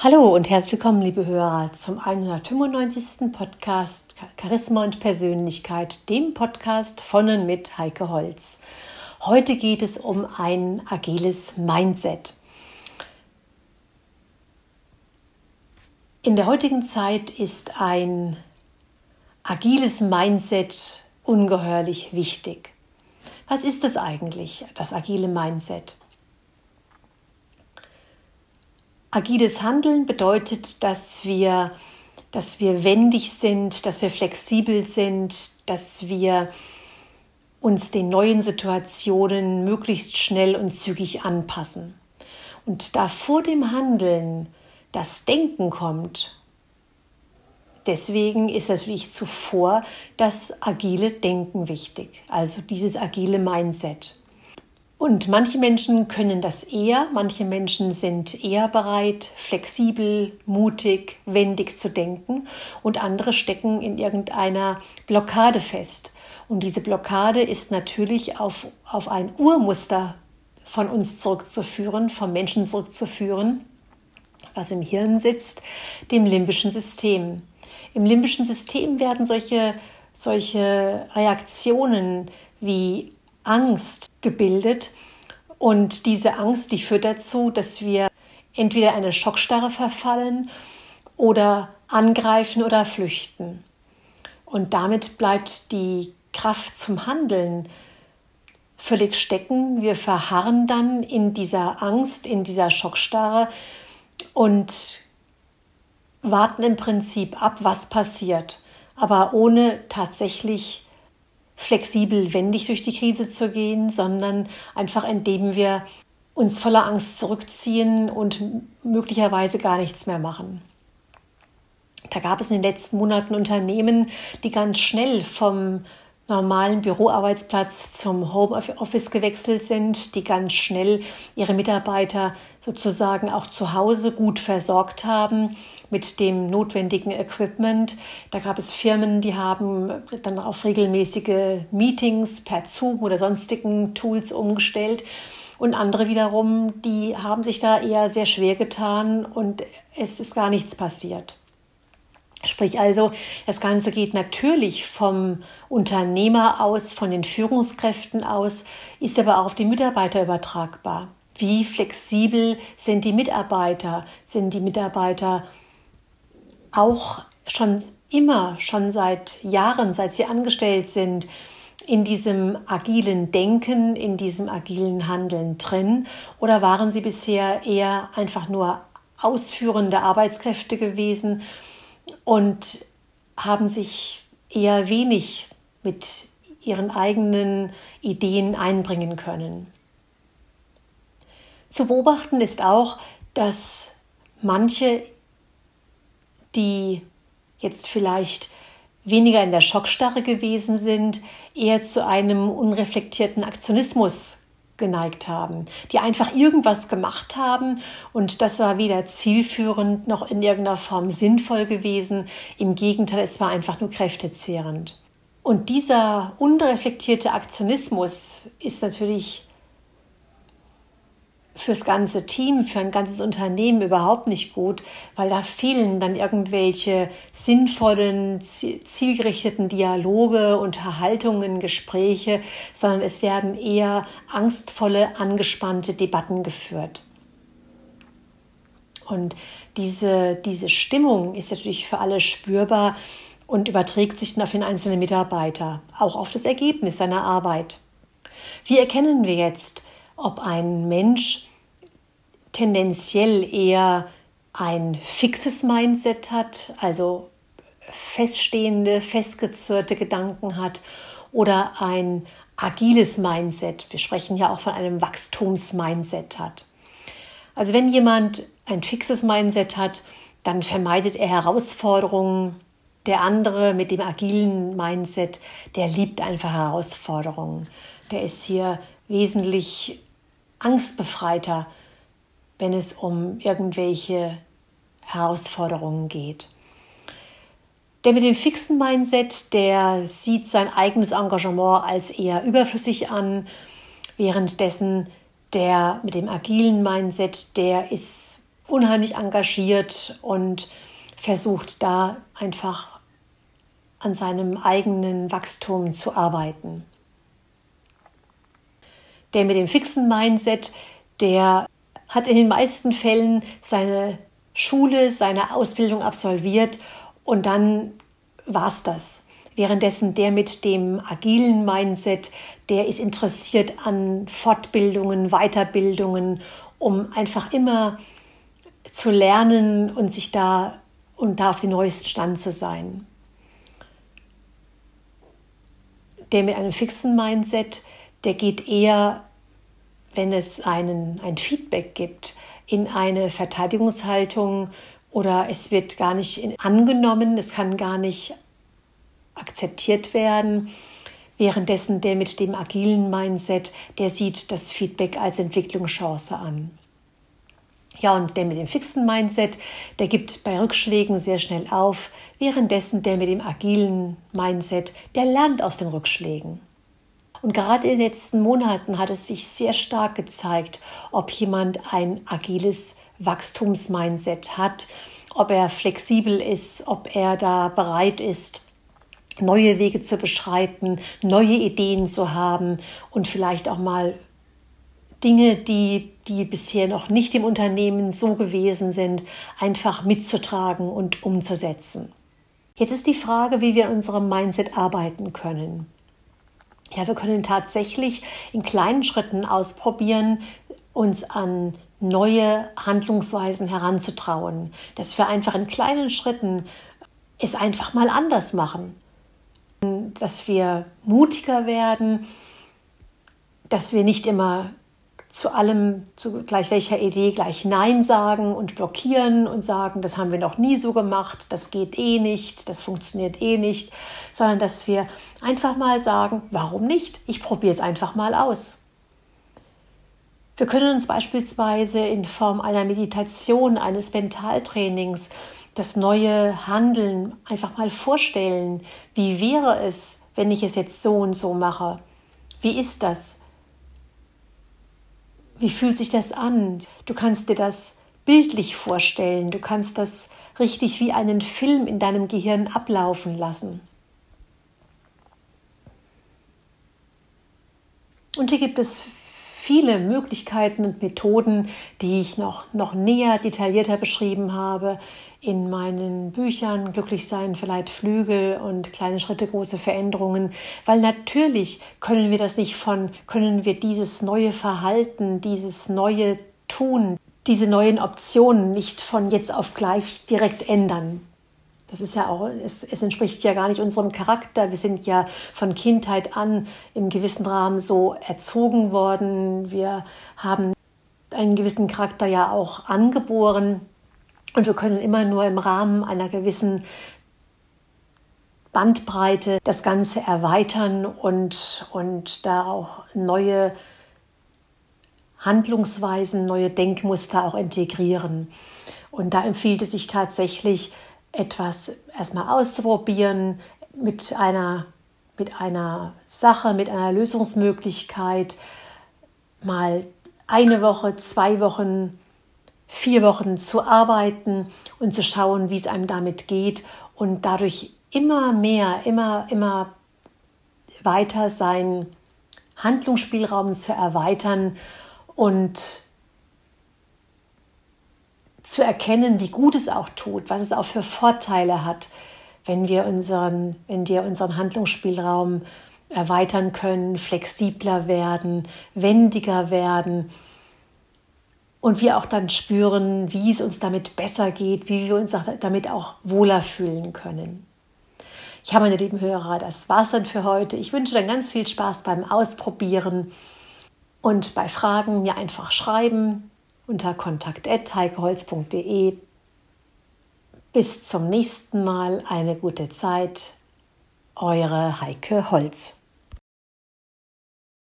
Hallo und herzlich willkommen, liebe Hörer, zum 195. Podcast Charisma und Persönlichkeit, dem Podcast von und mit Heike Holz. Heute geht es um ein agiles Mindset. In der heutigen Zeit ist ein agiles Mindset ungeheuerlich wichtig. Was ist das eigentlich, das agile Mindset? Agiles Handeln bedeutet, dass wir, dass wir wendig sind, dass wir flexibel sind, dass wir uns den neuen Situationen möglichst schnell und zügig anpassen. Und da vor dem Handeln das Denken kommt, deswegen ist natürlich zuvor das agile Denken wichtig, also dieses agile Mindset. Und manche Menschen können das eher, manche Menschen sind eher bereit, flexibel, mutig, wendig zu denken und andere stecken in irgendeiner Blockade fest. Und diese Blockade ist natürlich auf, auf ein Urmuster von uns zurückzuführen, vom Menschen zurückzuführen, was im Hirn sitzt, dem limbischen System. Im limbischen System werden solche, solche Reaktionen wie Angst gebildet. Und diese Angst, die führt dazu, dass wir entweder eine Schockstarre verfallen oder angreifen oder flüchten. Und damit bleibt die Kraft zum Handeln völlig stecken. Wir verharren dann in dieser Angst, in dieser Schockstarre und warten im Prinzip ab, was passiert, aber ohne tatsächlich flexibel, wendig durch die Krise zu gehen, sondern einfach indem wir uns voller Angst zurückziehen und möglicherweise gar nichts mehr machen. Da gab es in den letzten Monaten Unternehmen, die ganz schnell vom normalen Büroarbeitsplatz zum Homeoffice gewechselt sind, die ganz schnell ihre Mitarbeiter sozusagen auch zu Hause gut versorgt haben mit dem notwendigen Equipment. Da gab es Firmen, die haben dann auf regelmäßige Meetings per Zoom oder sonstigen Tools umgestellt. Und andere wiederum, die haben sich da eher sehr schwer getan und es ist gar nichts passiert. Sprich also, das Ganze geht natürlich vom Unternehmer aus, von den Führungskräften aus, ist aber auch auf die Mitarbeiter übertragbar. Wie flexibel sind die Mitarbeiter? Sind die Mitarbeiter auch schon immer, schon seit Jahren, seit sie angestellt sind, in diesem agilen Denken, in diesem agilen Handeln drin? Oder waren sie bisher eher einfach nur ausführende Arbeitskräfte gewesen und haben sich eher wenig mit ihren eigenen Ideen einbringen können? Zu beobachten ist auch, dass manche die jetzt vielleicht weniger in der Schockstarre gewesen sind, eher zu einem unreflektierten Aktionismus geneigt haben, die einfach irgendwas gemacht haben und das war weder zielführend noch in irgendeiner Form sinnvoll gewesen. Im Gegenteil, es war einfach nur kräftezehrend. Und dieser unreflektierte Aktionismus ist natürlich fürs ganze Team, für ein ganzes Unternehmen überhaupt nicht gut, weil da fehlen dann irgendwelche sinnvollen, zielgerichteten Dialoge, Unterhaltungen, Gespräche, sondern es werden eher angstvolle, angespannte Debatten geführt. Und diese, diese Stimmung ist natürlich für alle spürbar und überträgt sich dann auf den einzelnen Mitarbeiter, auch auf das Ergebnis seiner Arbeit. Wie erkennen wir jetzt, ob ein Mensch tendenziell eher ein fixes Mindset hat, also feststehende, festgezurrte Gedanken hat oder ein agiles Mindset, wir sprechen ja auch von einem Wachstumsmindset hat. Also wenn jemand ein fixes Mindset hat, dann vermeidet er Herausforderungen. Der andere mit dem agilen Mindset, der liebt einfach Herausforderungen. Der ist hier wesentlich angstbefreiter wenn es um irgendwelche Herausforderungen geht. Der mit dem fixen Mindset, der sieht sein eigenes Engagement als eher überflüssig an, währenddessen der mit dem agilen Mindset, der ist unheimlich engagiert und versucht da einfach an seinem eigenen Wachstum zu arbeiten. Der mit dem fixen Mindset, der hat in den meisten Fällen seine Schule, seine Ausbildung absolviert und dann war's das. Währenddessen der mit dem agilen Mindset, der ist interessiert an Fortbildungen, Weiterbildungen, um einfach immer zu lernen und sich da und da auf den neuesten Stand zu sein. Der mit einem fixen Mindset, der geht eher, wenn es einen, ein Feedback gibt, in eine Verteidigungshaltung oder es wird gar nicht angenommen, es kann gar nicht akzeptiert werden. Währenddessen der mit dem agilen Mindset, der sieht das Feedback als Entwicklungschance an. Ja, und der mit dem fixen Mindset, der gibt bei Rückschlägen sehr schnell auf, währenddessen der mit dem agilen Mindset, der lernt aus den Rückschlägen. Und gerade in den letzten Monaten hat es sich sehr stark gezeigt, ob jemand ein agiles Wachstumsmindset hat, ob er flexibel ist, ob er da bereit ist, neue Wege zu beschreiten, neue Ideen zu haben und vielleicht auch mal Dinge, die, die bisher noch nicht im Unternehmen so gewesen sind, einfach mitzutragen und umzusetzen. Jetzt ist die Frage, wie wir in unserem Mindset arbeiten können. Ja, wir können tatsächlich in kleinen Schritten ausprobieren, uns an neue Handlungsweisen heranzutrauen, dass wir einfach in kleinen Schritten es einfach mal anders machen, dass wir mutiger werden, dass wir nicht immer zu allem, zu gleich welcher Idee gleich Nein sagen und blockieren und sagen, das haben wir noch nie so gemacht, das geht eh nicht, das funktioniert eh nicht, sondern dass wir einfach mal sagen, warum nicht? Ich probiere es einfach mal aus. Wir können uns beispielsweise in Form einer Meditation, eines Mentaltrainings das neue Handeln einfach mal vorstellen. Wie wäre es, wenn ich es jetzt so und so mache? Wie ist das? Wie fühlt sich das an? Du kannst dir das bildlich vorstellen, du kannst das richtig wie einen Film in deinem Gehirn ablaufen lassen. Und hier gibt es viele Möglichkeiten und Methoden, die ich noch, noch näher, detaillierter beschrieben habe in meinen Büchern Glücklich sein verleiht Flügel und kleine Schritte, große Veränderungen, weil natürlich können wir das nicht von, können wir dieses neue Verhalten, dieses neue Tun, diese neuen Optionen nicht von jetzt auf gleich direkt ändern. Das ist ja auch, es, es, entspricht ja gar nicht unserem Charakter. Wir sind ja von Kindheit an im gewissen Rahmen so erzogen worden. Wir haben einen gewissen Charakter ja auch angeboren. Und wir können immer nur im Rahmen einer gewissen Bandbreite das Ganze erweitern und, und da auch neue Handlungsweisen, neue Denkmuster auch integrieren. Und da empfiehlt es sich tatsächlich, etwas erstmal auszuprobieren mit einer, mit einer Sache, mit einer Lösungsmöglichkeit, mal eine Woche, zwei Wochen vier Wochen zu arbeiten und zu schauen, wie es einem damit geht und dadurch immer mehr, immer, immer weiter seinen Handlungsspielraum zu erweitern und zu erkennen, wie gut es auch tut, was es auch für Vorteile hat, wenn wir unseren, wenn wir unseren Handlungsspielraum erweitern können, flexibler werden, wendiger werden und wir auch dann spüren, wie es uns damit besser geht, wie wir uns damit auch wohler fühlen können. Ja, meine lieben Hörer, das war's dann für heute. Ich wünsche dann ganz viel Spaß beim Ausprobieren und bei Fragen mir einfach schreiben unter kontakt.heikeholz.de. Bis zum nächsten Mal, eine gute Zeit. Eure Heike Holz.